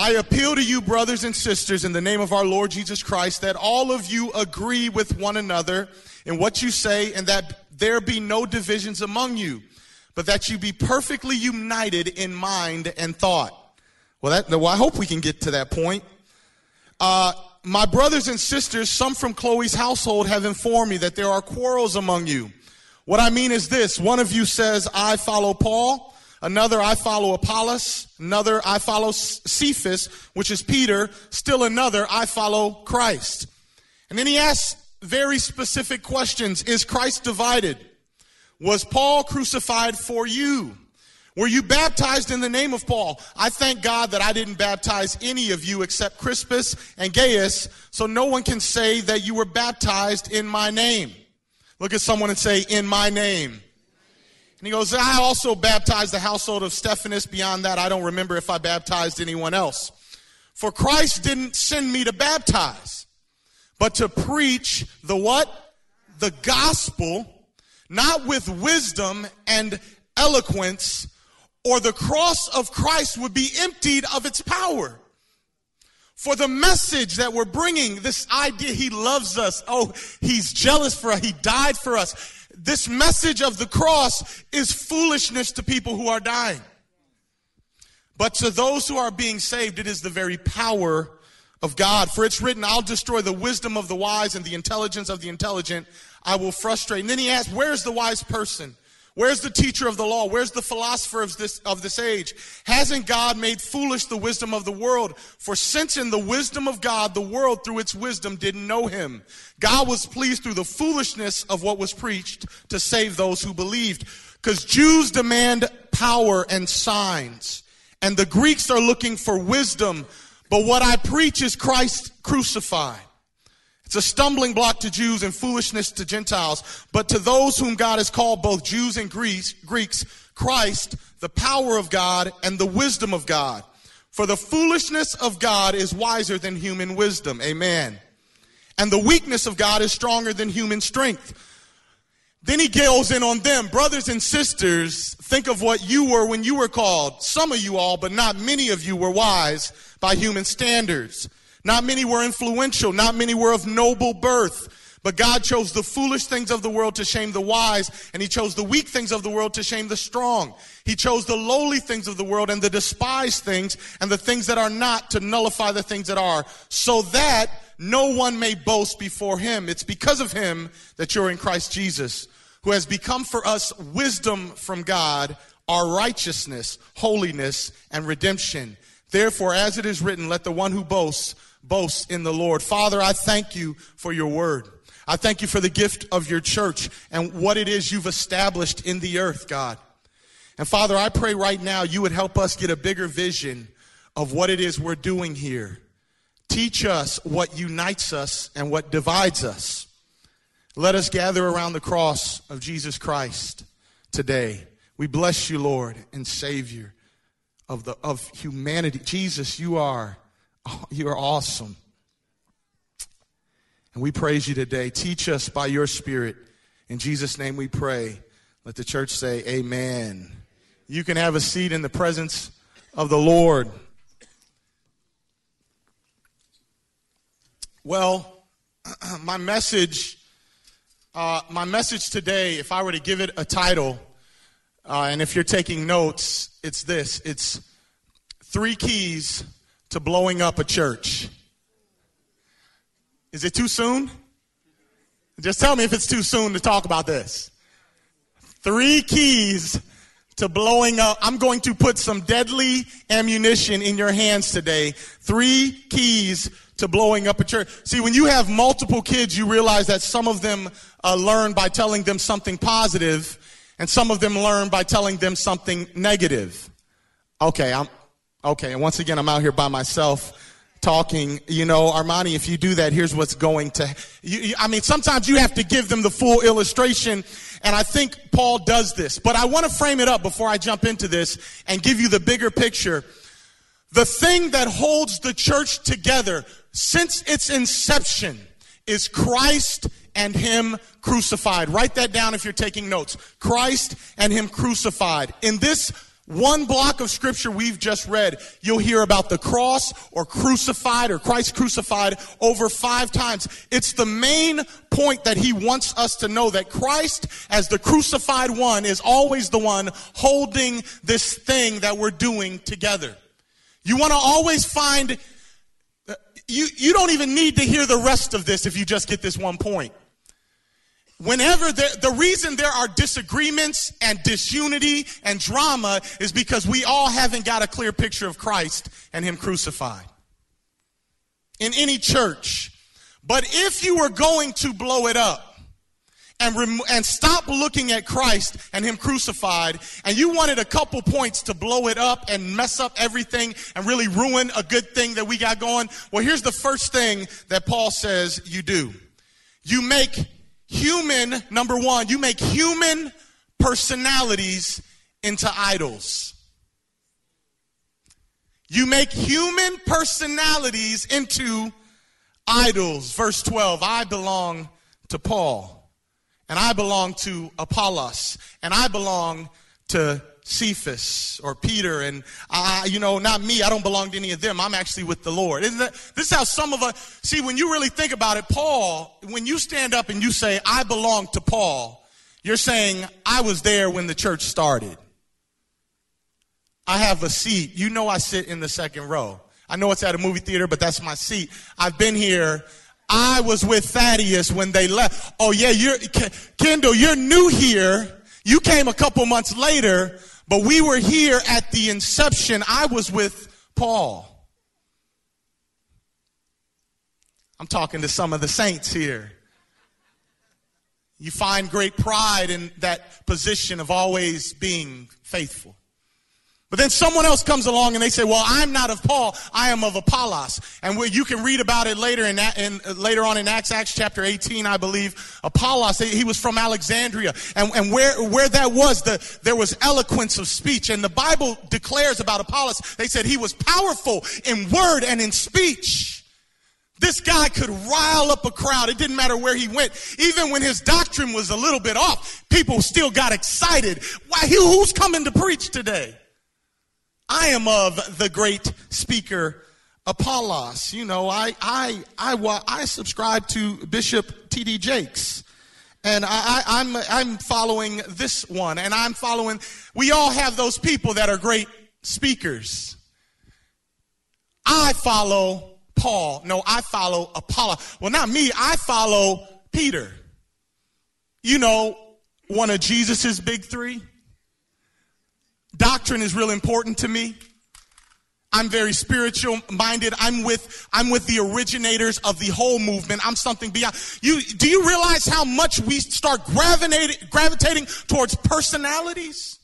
I appeal to you, brothers and sisters, in the name of our Lord Jesus Christ, that all of you agree with one another in what you say, and that there be no divisions among you, but that you be perfectly united in mind and thought. Well, that, well I hope we can get to that point. Uh, my brothers and sisters, some from Chloe's household have informed me that there are quarrels among you. What I mean is this one of you says, I follow Paul. Another, I follow Apollos. Another, I follow Cephas, which is Peter. Still another, I follow Christ. And then he asks very specific questions. Is Christ divided? Was Paul crucified for you? Were you baptized in the name of Paul? I thank God that I didn't baptize any of you except Crispus and Gaius, so no one can say that you were baptized in my name. Look at someone and say, in my name. And he goes, I also baptized the household of Stephanas. Beyond that, I don't remember if I baptized anyone else. For Christ didn't send me to baptize, but to preach the what? The gospel, not with wisdom and eloquence, or the cross of Christ would be emptied of its power. For the message that we're bringing, this idea, he loves us. Oh, he's jealous for us. He died for us. This message of the cross is foolishness to people who are dying. But to those who are being saved, it is the very power of God. For it's written, I'll destroy the wisdom of the wise and the intelligence of the intelligent. I will frustrate. And then he asks, where's the wise person? Where's the teacher of the law? Where's the philosopher of this, of this age? Hasn't God made foolish the wisdom of the world? For since in the wisdom of God, the world through its wisdom didn't know him, God was pleased through the foolishness of what was preached to save those who believed. Because Jews demand power and signs, and the Greeks are looking for wisdom. But what I preach is Christ crucified. It's a stumbling block to Jews and foolishness to Gentiles. But to those whom God has called both Jews and Greeks, Christ, the power of God and the wisdom of God. For the foolishness of God is wiser than human wisdom. Amen. And the weakness of God is stronger than human strength. Then he goes in on them. Brothers and sisters, think of what you were when you were called. Some of you all, but not many of you were wise by human standards. Not many were influential. Not many were of noble birth. But God chose the foolish things of the world to shame the wise, and He chose the weak things of the world to shame the strong. He chose the lowly things of the world and the despised things and the things that are not to nullify the things that are, so that no one may boast before Him. It's because of Him that you're in Christ Jesus, who has become for us wisdom from God, our righteousness, holiness, and redemption. Therefore, as it is written, let the one who boasts boast in the Lord. Father, I thank you for your word. I thank you for the gift of your church and what it is you've established in the earth, God. And Father, I pray right now you would help us get a bigger vision of what it is we're doing here. Teach us what unites us and what divides us. Let us gather around the cross of Jesus Christ today. We bless you, Lord and Savior of, the, of humanity. Jesus, you are Oh, you are awesome. And we praise you today. Teach us by your Spirit. In Jesus' name we pray. Let the church say, Amen. You can have a seat in the presence of the Lord. Well, my message, uh, my message today, if I were to give it a title, uh, and if you're taking notes, it's this: it's three keys to blowing up a church. Is it too soon? Just tell me if it's too soon to talk about this. Three keys to blowing up. I'm going to put some deadly ammunition in your hands today. Three keys to blowing up a church. See, when you have multiple kids, you realize that some of them uh, learn by telling them something positive, and some of them learn by telling them something negative. Okay, I'm, Okay, and once again, I'm out here by myself talking, you know, Armani, if you do that, here's what's going to, you, you, I mean, sometimes you have to give them the full illustration, and I think Paul does this. But I want to frame it up before I jump into this and give you the bigger picture. The thing that holds the church together since its inception is Christ and Him crucified. Write that down if you're taking notes. Christ and Him crucified. In this one block of scripture we've just read, you'll hear about the cross or crucified or Christ crucified over five times. It's the main point that he wants us to know that Christ as the crucified one is always the one holding this thing that we're doing together. You want to always find, uh, you, you don't even need to hear the rest of this if you just get this one point. Whenever the reason there are disagreements and disunity and drama is because we all haven't got a clear picture of Christ and Him crucified. In any church. But if you were going to blow it up and, rem- and stop looking at Christ and Him crucified, and you wanted a couple points to blow it up and mess up everything and really ruin a good thing that we got going, well, here's the first thing that Paul says you do. You make human, number one, you make human personalities into idols. You make human personalities into idols. Verse 12, I belong to Paul, and I belong to Apollos, and I belong to Cephas or Peter, and I, you know, not me. I don't belong to any of them. I'm actually with the Lord. Isn't that, this is how some of us see when you really think about it. Paul, when you stand up and you say, I belong to Paul, you're saying, I was there when the church started. I have a seat. You know, I sit in the second row. I know it's at a movie theater, but that's my seat. I've been here. I was with Thaddeus when they left. Oh yeah, you're, Kendall, you're new here. You came a couple months later, but we were here at the inception. I was with Paul. I'm talking to some of the saints here. You find great pride in that position of always being faithful. But then someone else comes along and they say, "Well, I'm not of Paul. I am of Apollos." And you can read about it later in, in uh, later on in Acts, Acts chapter 18, I believe. Apollos, he was from Alexandria, and, and where where that was, the there was eloquence of speech, and the Bible declares about Apollos. They said he was powerful in word and in speech. This guy could rile up a crowd. It didn't matter where he went. Even when his doctrine was a little bit off, people still got excited. Why? Who's coming to preach today? I am of the great speaker Apollos. You know, I, I, I, I subscribe to Bishop T.D. Jakes. And I, I'm, I'm following this one, and I'm following, we all have those people that are great speakers. I follow Paul. No, I follow Apollo. Well, not me, I follow Peter. You know, one of Jesus's big three. Doctrine is real important to me. I'm very spiritual minded. I'm with, I'm with the originators of the whole movement. I'm something beyond. You, do you realize how much we start gravitating, gravitating towards personalities?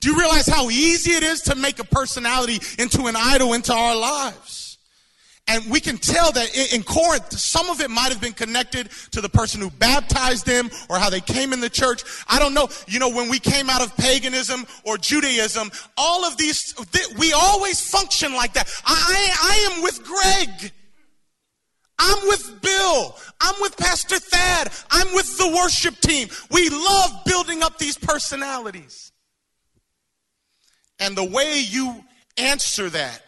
Do you realize how easy it is to make a personality into an idol into our lives? And we can tell that in Corinth, some of it might have been connected to the person who baptized them or how they came in the church. I don't know. You know, when we came out of paganism or Judaism, all of these, we always function like that. I, I am with Greg. I'm with Bill. I'm with Pastor Thad. I'm with the worship team. We love building up these personalities. And the way you answer that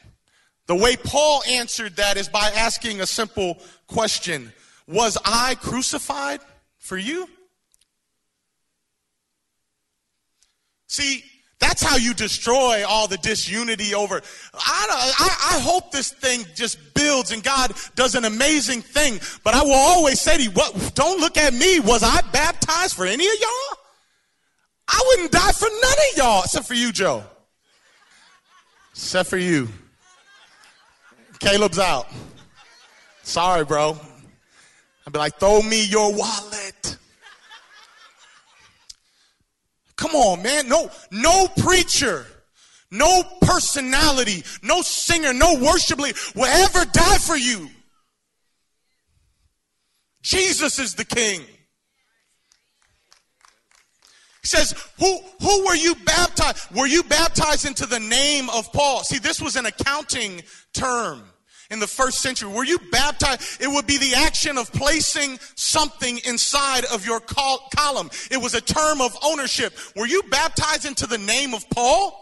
the way Paul answered that is by asking a simple question Was I crucified for you? See, that's how you destroy all the disunity over. I, I, I, hope this thing just builds and God does an amazing thing. But I will always say to you, what, don't look at me. Was I baptized for any of y'all? I wouldn't die for none of y'all, except for you, Joe. Except for you. Caleb's out. Sorry, bro. I'd be like, throw me your wallet. Come on, man. No, no preacher, no personality, no singer, no worship leader will ever die for you. Jesus is the king. He says, who, who were you baptized? Were you baptized into the name of Paul? See, this was an accounting term in the first century. Were you baptized? It would be the action of placing something inside of your col- column. It was a term of ownership. Were you baptized into the name of Paul?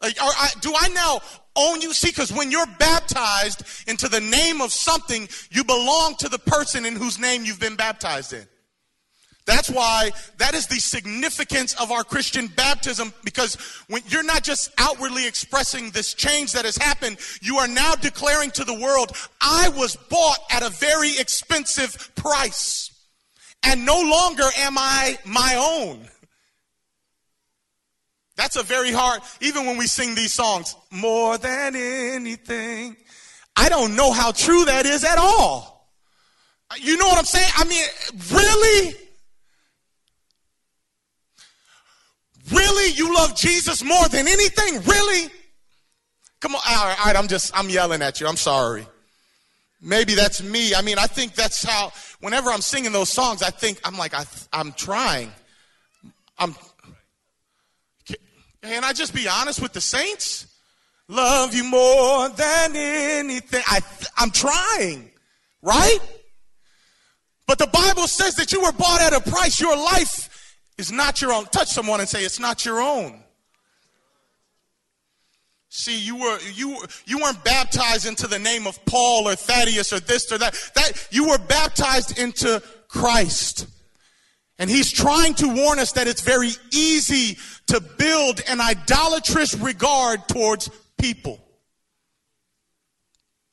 Like, I, do I now own you? See, because when you're baptized into the name of something, you belong to the person in whose name you've been baptized in. That's why that is the significance of our Christian baptism because when you're not just outwardly expressing this change that has happened, you are now declaring to the world, I was bought at a very expensive price. And no longer am I my own. That's a very hard, even when we sing these songs, more than anything. I don't know how true that is at all. You know what I'm saying? I mean, really? Really? You love Jesus more than anything? Really? Come on. All right, I'm just, I'm yelling at you. I'm sorry. Maybe that's me. I mean, I think that's how, whenever I'm singing those songs, I think, I'm like, I, I'm trying. I'm, can I just be honest with the saints? Love you more than anything. I, I'm trying, right? But the Bible says that you were bought at a price. Your life is not your own. Touch someone and say, It's not your own. See, you were you you weren't baptized into the name of Paul or Thaddeus or this or that. That you were baptized into Christ. And he's trying to warn us that it's very easy to build an idolatrous regard towards people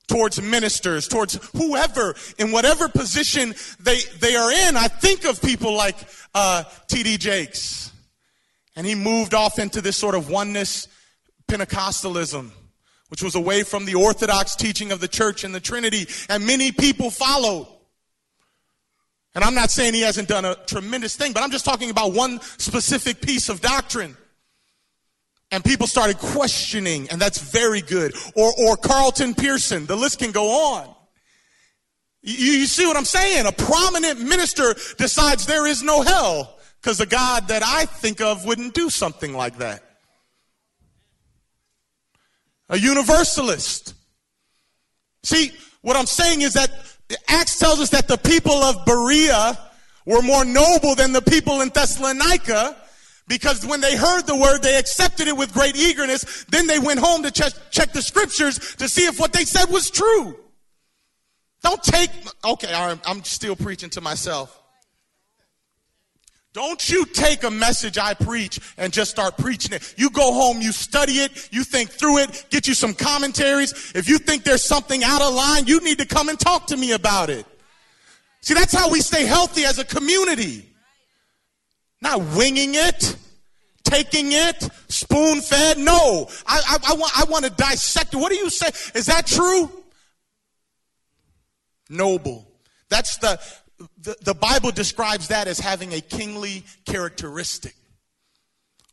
towards ministers, towards whoever in whatever position they, they are in. I think of people like uh, T.D. Jakes. And he moved off into this sort of oneness Pentecostalism, which was away from the orthodox teaching of the church and the Trinity. And many people followed. And I'm not saying he hasn't done a tremendous thing, but I'm just talking about one specific piece of doctrine. And people started questioning, and that's very good. Or, or Carlton Pearson, the list can go on. You, you see what I'm saying? A prominent minister decides there is no hell because the God that I think of wouldn't do something like that. A universalist. See, what I'm saying is that Acts tells us that the people of Berea were more noble than the people in Thessalonica because when they heard the word, they accepted it with great eagerness. Then they went home to check, check the scriptures to see if what they said was true. Don't take, okay, I'm still preaching to myself. Don't you take a message I preach and just start preaching it. You go home, you study it, you think through it, get you some commentaries. If you think there's something out of line, you need to come and talk to me about it. See, that's how we stay healthy as a community. Not winging it, taking it, spoon fed. No, I, I, I, want, I want to dissect it. What do you say? Is that true? Noble. That's the, the, the Bible describes that as having a kingly characteristic.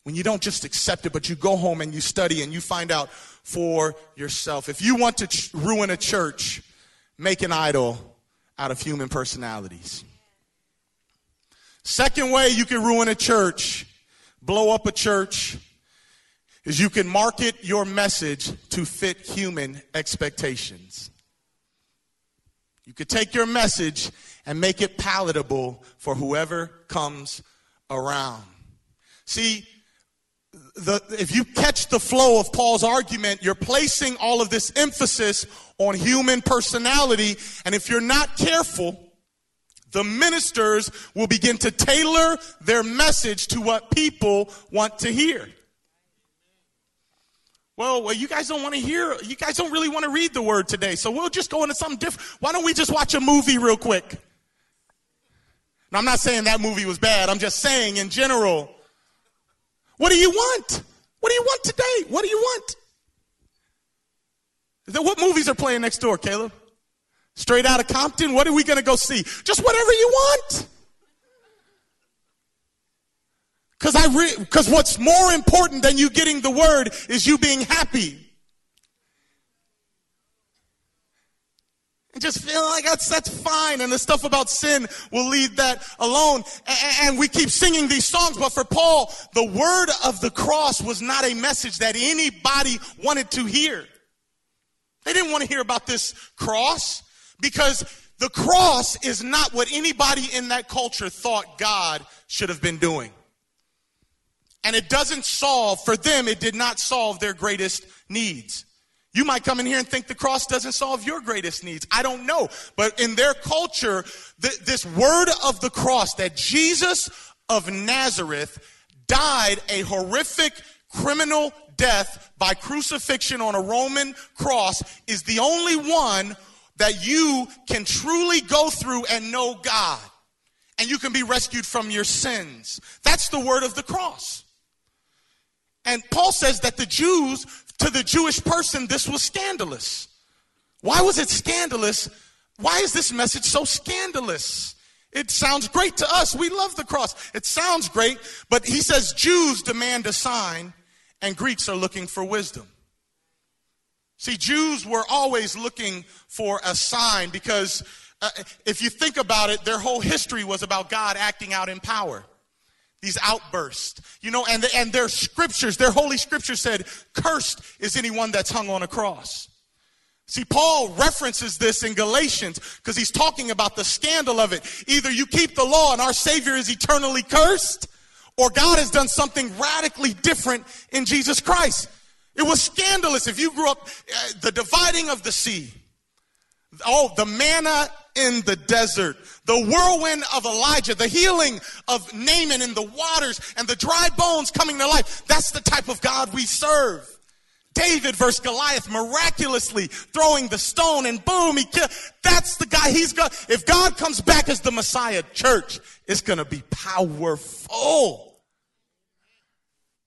When you don't just accept it, but you go home and you study and you find out for yourself. If you want to ch- ruin a church, make an idol out of human personalities. Second way you can ruin a church, blow up a church, is you can market your message to fit human expectations. You could take your message and make it palatable for whoever comes around. See, the, if you catch the flow of Paul's argument, you're placing all of this emphasis on human personality. And if you're not careful, the ministers will begin to tailor their message to what people want to hear. Well, well, you guys don't want to hear, you guys don't really want to read the word today, so we'll just go into something different. Why don't we just watch a movie real quick? Now, I'm not saying that movie was bad, I'm just saying in general. What do you want? What do you want today? What do you want? What movies are playing next door, Caleb? Straight out of Compton? What are we going to go see? Just whatever you want. Because I because what's more important than you getting the word is you being happy. And just feel like that's that's fine, and the stuff about sin will leave that alone. And, and we keep singing these songs, but for Paul, the word of the cross was not a message that anybody wanted to hear. They didn't want to hear about this cross because the cross is not what anybody in that culture thought God should have been doing. And it doesn't solve, for them, it did not solve their greatest needs. You might come in here and think the cross doesn't solve your greatest needs. I don't know. But in their culture, th- this word of the cross that Jesus of Nazareth died a horrific criminal death by crucifixion on a Roman cross is the only one that you can truly go through and know God. And you can be rescued from your sins. That's the word of the cross. And Paul says that the Jews, to the Jewish person, this was scandalous. Why was it scandalous? Why is this message so scandalous? It sounds great to us. We love the cross. It sounds great, but he says Jews demand a sign and Greeks are looking for wisdom. See, Jews were always looking for a sign because uh, if you think about it, their whole history was about God acting out in power. These outbursts, you know, and, the, and their scriptures, their holy scripture said, cursed is anyone that's hung on a cross. See, Paul references this in Galatians because he's talking about the scandal of it. Either you keep the law and our Savior is eternally cursed, or God has done something radically different in Jesus Christ. It was scandalous. If you grew up, uh, the dividing of the sea, oh, the manna in the desert, the whirlwind of Elijah, the healing of Naaman in the waters, and the dry bones coming to life. That's the type of God we serve. David versus Goliath, miraculously throwing the stone and boom, he killed. That's the guy. He's got, if God comes back as the Messiah, church, it's gonna be powerful.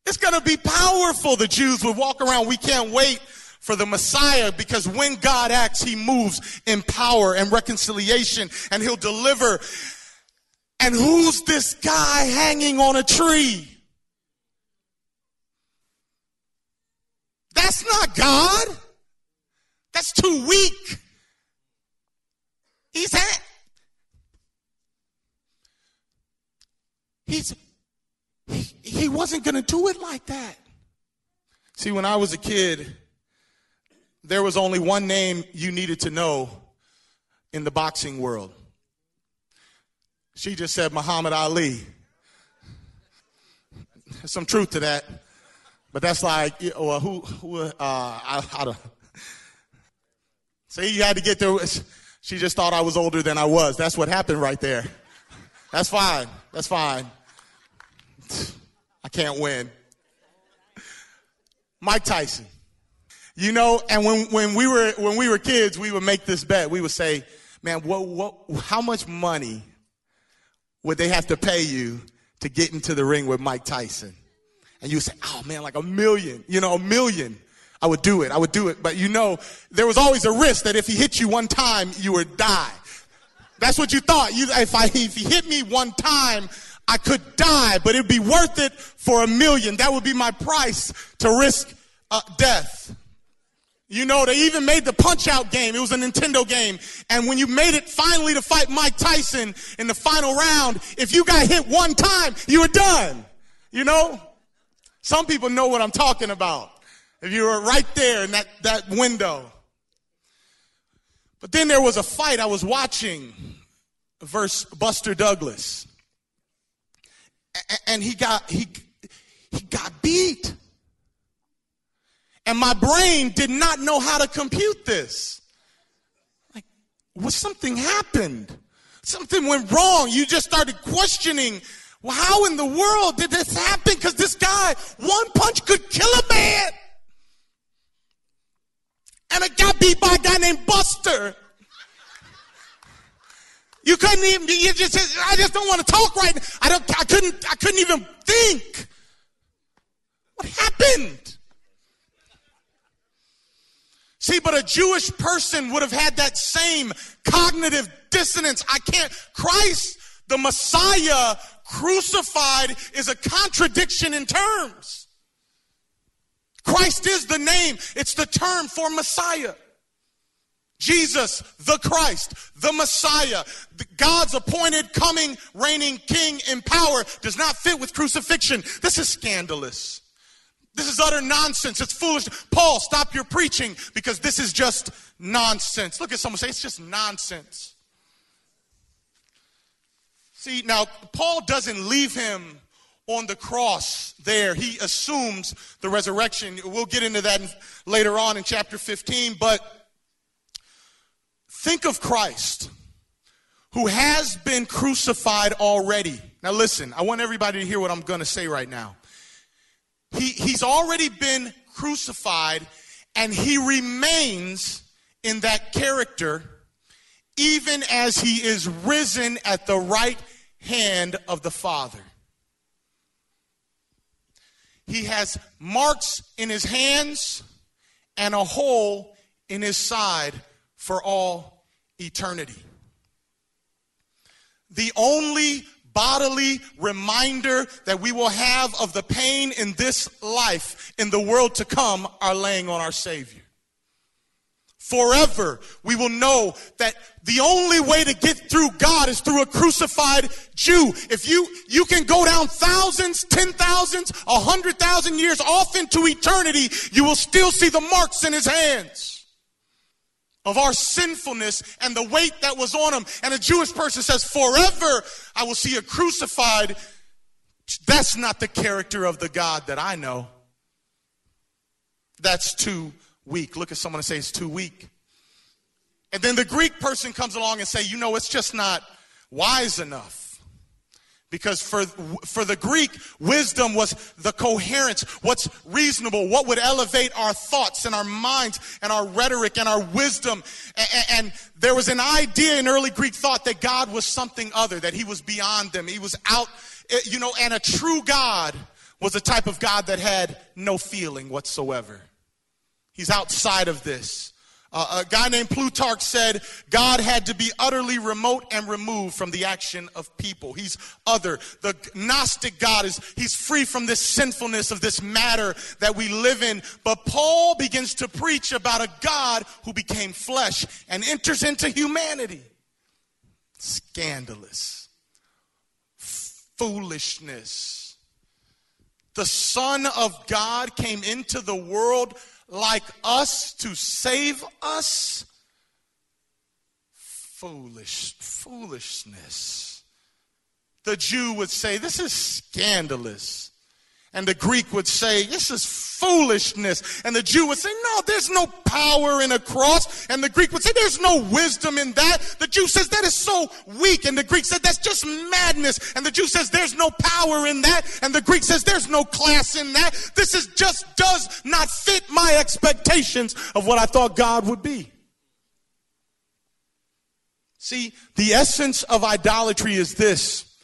It's gonna be powerful. The Jews would walk around. We can't wait for the Messiah because when God acts, he moves in power and reconciliation and he'll deliver. And who's this guy hanging on a tree? That's not God. That's too weak. He's at, he's he, he wasn't going to do it like that. See, when I was a kid, there was only one name you needed to know in the boxing world. She just said Muhammad Ali. There's some truth to that. But that's like, well, who, who uh, I, I don't. See, you had to get there. She just thought I was older than I was. That's what happened right there. That's fine. That's fine. I can't win. Mike Tyson. You know, and when, when we were when we were kids, we would make this bet. We would say, "Man, what what how much money would they have to pay you to get into the ring with Mike Tyson?" and you say, oh man, like a million, you know, a million. I would do it. I would do it. But you know, there was always a risk that if he hit you one time, you would die. That's what you thought. You, if I, if he hit me one time, I could die, but it'd be worth it for a million. That would be my price to risk uh, death. You know, they even made the punch out game. It was a Nintendo game. And when you made it finally to fight Mike Tyson in the final round, if you got hit one time, you were done. You know? Some people know what I'm talking about. If you were right there in that, that window. But then there was a fight I was watching versus Buster Douglas. And he got, he, he got beat. And my brain did not know how to compute this. Like, what something happened? Something went wrong. You just started questioning well, how in the world did this happen? Because this guy, one punch could kill a man. And I got beat by a guy named Buster. You couldn't even, you just, I just don't want to talk right now. I don't, I couldn't, I couldn't even think. What happened? See, but a Jewish person would have had that same cognitive dissonance. I can't, Christ, the Messiah, crucified is a contradiction in terms. Christ is the name, it's the term for Messiah. Jesus, the Christ, the Messiah, God's appointed coming, reigning king in power does not fit with crucifixion. This is scandalous. This is utter nonsense. It's foolish. Paul, stop your preaching because this is just nonsense. Look at someone say, it's just nonsense. See, now, Paul doesn't leave him on the cross there, he assumes the resurrection. We'll get into that later on in chapter 15, but think of Christ who has been crucified already. Now, listen, I want everybody to hear what I'm going to say right now. He, he's already been crucified, and he remains in that character even as he is risen at the right hand of the Father. He has marks in his hands and a hole in his side for all eternity the only bodily reminder that we will have of the pain in this life, in the world to come, are laying on our Savior. Forever, we will know that the only way to get through God is through a crucified Jew. If you, you can go down thousands, ten thousands, a hundred thousand years off into eternity, you will still see the marks in his hands of our sinfulness and the weight that was on him. And a Jewish person says, Forever I will see a crucified. That's not the character of the God that I know. That's too weak. Look at someone and say, It's too weak. And then the Greek person comes along and say, You know, it's just not wise enough. Because for, for the Greek, wisdom was the coherence, what's reasonable, what would elevate our thoughts and our minds and our rhetoric and our wisdom. And, and there was an idea in early Greek thought that God was something other, that he was beyond them. He was out, eh, you know, and a true God was a type of God that had no feeling whatsoever. He's outside of this. Uh, a guy named Plutarch said God had to be utterly remote and removed from the action of people. He's other. The Gnostic God is, he's free from this sinfulness of this matter that we live in. But Paul begins to preach about a God who became flesh and enters into humanity. Scandalous. Foolishness. The Son of God came into the world like us to save us? Foolish, foolishness. The Jew would say, This is scandalous. And the Greek would say, This is foolishness. And the Jew would say, No, there's no power in a cross. And the Greek would say, There's no wisdom in that. The Jew says, That is so weak. And the Greek said, That's just madness. And the Jew says, There's no power in that. And the Greek says, There's no class in that. This is just does not fit my expectations of what I thought God would be. See, the essence of idolatry is this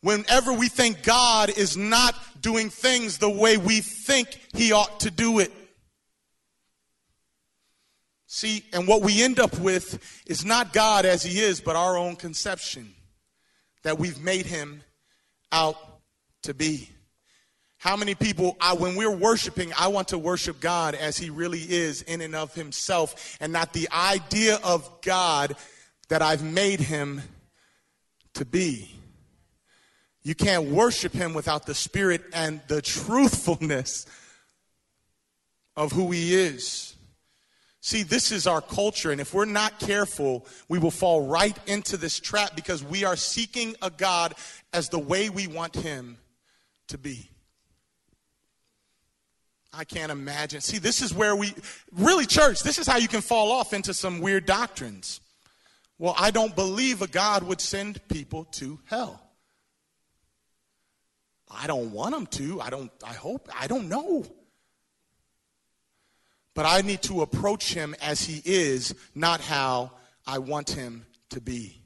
whenever we think God is not doing things the way we think He ought to do it. See, and what we end up with is not God as He is, but our own conception that we've made Him out to be. How many people, I, when we're worshiping, I want to worship God as He really is in and of Himself, and not the idea of God that I've made Him to be. You can't worship him without the spirit and the truthfulness of who he is. See, this is our culture, and if we're not careful, we will fall right into this trap because we are seeking a God as the way we want him to be. I can't imagine. See, this is where we really, church, this is how you can fall off into some weird doctrines. Well, I don't believe a God would send people to hell. I don't want him to. I don't, I hope, I don't know. But I need to approach him as he is, not how I want him to be.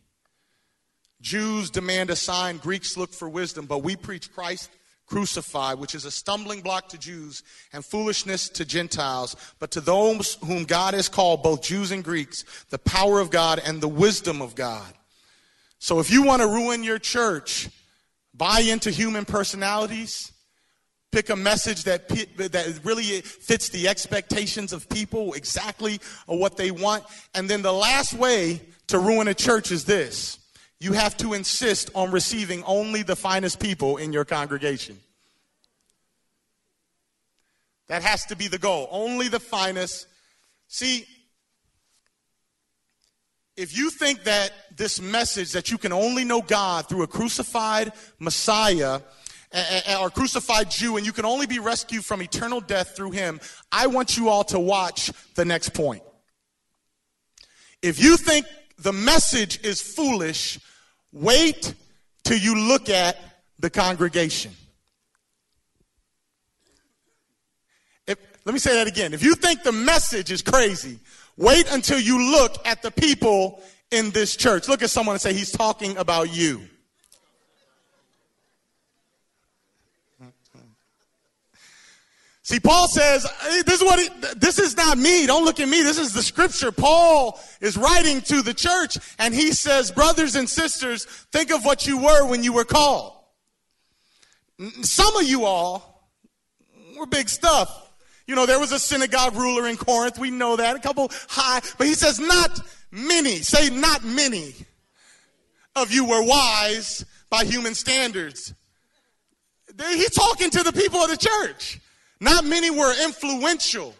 Jews demand a sign, Greeks look for wisdom, but we preach Christ crucified, which is a stumbling block to Jews and foolishness to Gentiles. But to those whom God has called, both Jews and Greeks, the power of God and the wisdom of God. So if you want to ruin your church, buy into human personalities, pick a message that, that really fits the expectations of people, exactly what they want. And then the last way to ruin a church is this you have to insist on receiving only the finest people in your congregation. That has to be the goal. Only the finest. See, if you think that this message that you can only know God through a crucified Messiah or crucified Jew, and you can only be rescued from eternal death through him, I want you all to watch the next point. If you think the message is foolish, wait till you look at the congregation. If, let me say that again. If you think the message is crazy, wait until you look at the people in this church. Look at someone and say, He's talking about you. See, Paul says, this is what, it, this is not me. Don't look at me. This is the scripture. Paul is writing to the church and he says, brothers and sisters, think of what you were when you were called. Some of you all were big stuff. You know, there was a synagogue ruler in Corinth. We know that. A couple high, but he says, not many. Say, not many of you were wise by human standards. He's talking to the people of the church. Not many were influential.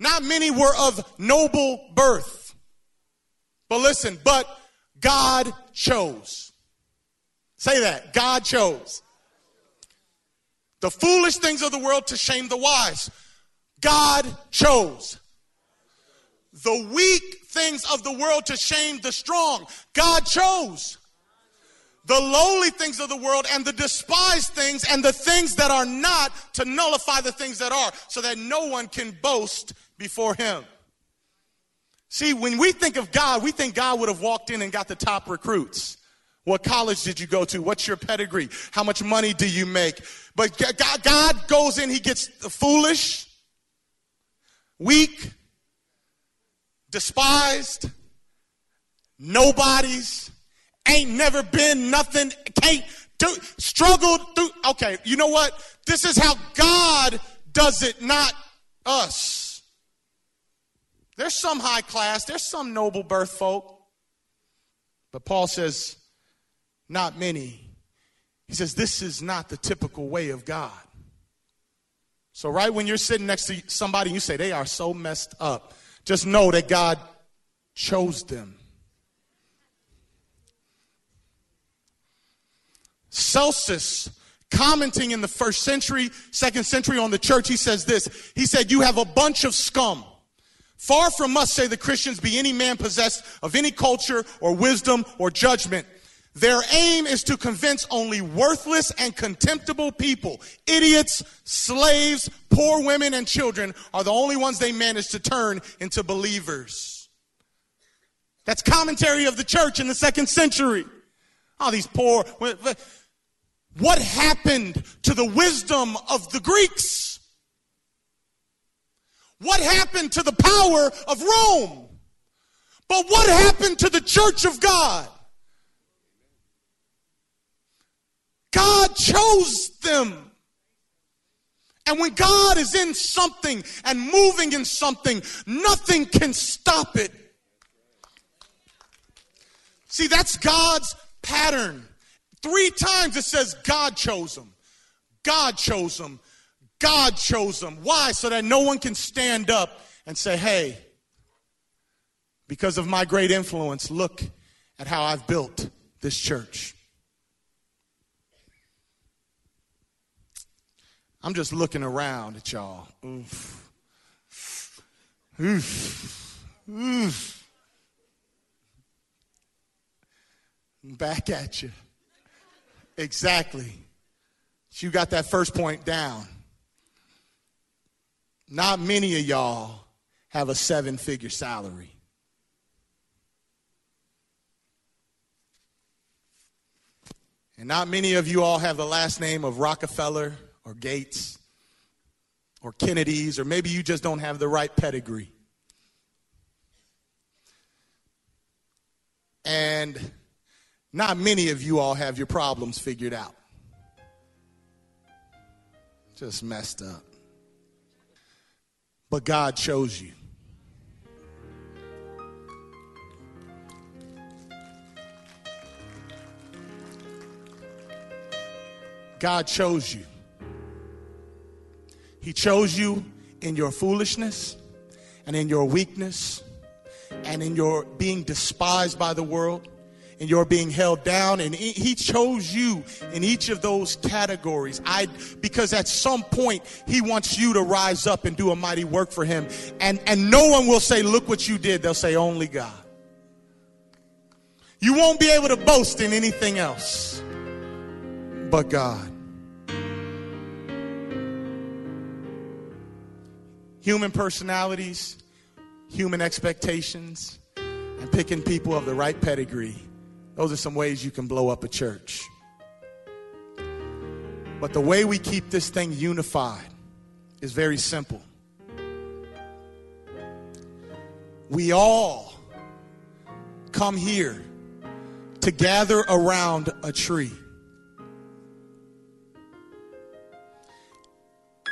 Not many were of noble birth. But listen, but God chose. Say that. God chose. The foolish things of the world to shame the wise. God chose. The weak things of the world to shame the strong. God chose the lowly things of the world and the despised things and the things that are not to nullify the things that are so that no one can boast before him. See, when we think of God, we think God would have walked in and got the top recruits. What college did you go to? What's your pedigree? How much money do you make? But God goes in, He gets foolish, weak, despised, nobodies, ain't never been nothing, can't do, struggled through. Okay, you know what? This is how God does it, not us. There's some high class, there's some noble birth folk. But Paul says, not many. He says, this is not the typical way of God. So, right when you're sitting next to somebody, you say, they are so messed up. Just know that God chose them. Celsus, commenting in the first century, second century on the church, he says this. He said, You have a bunch of scum. Far from us, say the Christians, be any man possessed of any culture or wisdom or judgment. Their aim is to convince only worthless and contemptible people. Idiots, slaves, poor women, and children are the only ones they manage to turn into believers. That's commentary of the church in the second century. All these poor. What happened to the wisdom of the Greeks? What happened to the power of Rome? But what happened to the church of God? God chose them. And when God is in something and moving in something, nothing can stop it. See, that's God's pattern. Three times it says God chose them. God chose them. God chose them. Why? So that no one can stand up and say, hey, because of my great influence, look at how I've built this church. I'm just looking around at y'all. Oof. Oof. Oof. Back at you. Exactly. You got that first point down. Not many of y'all have a seven figure salary. And not many of you all have the last name of Rockefeller or Gates or Kennedy's, or maybe you just don't have the right pedigree. And not many of you all have your problems figured out. Just messed up. But God chose you. God chose you. He chose you in your foolishness and in your weakness and in your being despised by the world and you're being held down. And he chose you in each of those categories. I because at some point he wants you to rise up and do a mighty work for him. And and no one will say look what you did. They'll say only god. You won't be able to boast in anything else but god human personalities human expectations and picking people of the right pedigree those are some ways you can blow up a church. But the way we keep this thing unified is very simple. We all come here to gather around a tree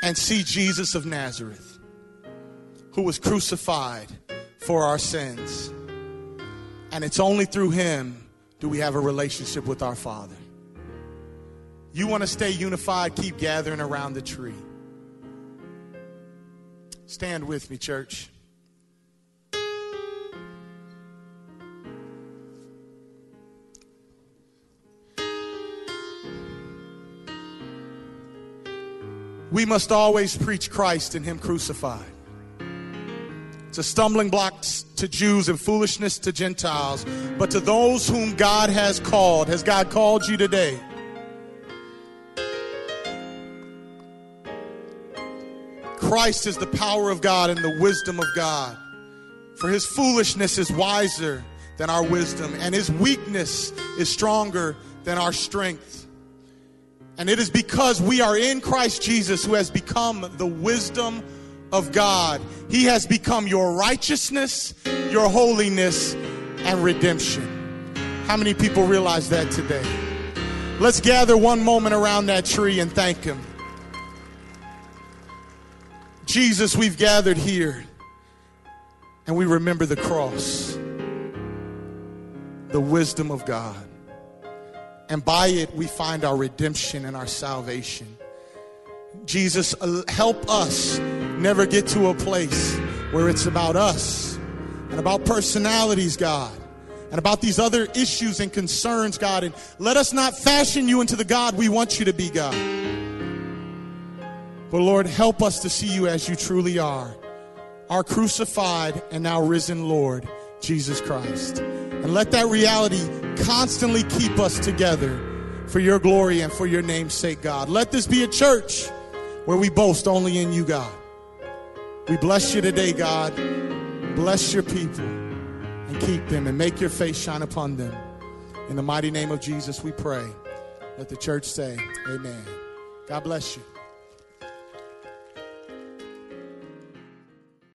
and see Jesus of Nazareth, who was crucified for our sins. And it's only through him do we have a relationship with our Father? You want to stay unified, keep gathering around the tree. Stand with me, church. We must always preach Christ and Him crucified. It's a stumbling block to Jews and foolishness to Gentiles. But to those whom God has called, has God called you today? Christ is the power of God and the wisdom of God. For his foolishness is wiser than our wisdom, and his weakness is stronger than our strength. And it is because we are in Christ Jesus who has become the wisdom of God. He has become your righteousness, your holiness, and redemption. How many people realize that today? Let's gather one moment around that tree and thank Him. Jesus, we've gathered here and we remember the cross, the wisdom of God. And by it, we find our redemption and our salvation. Jesus, uh, help us never get to a place where it's about us and about personalities, God, and about these other issues and concerns, God. And let us not fashion you into the God we want you to be, God. But Lord, help us to see you as you truly are, our crucified and now risen Lord, Jesus Christ. And let that reality constantly keep us together for your glory and for your name's sake, God. Let this be a church where we boast only in you, God. We bless you today, God. Bless your people and keep them and make your face shine upon them. In the mighty name of Jesus, we pray. Let the church say, Amen. God bless you.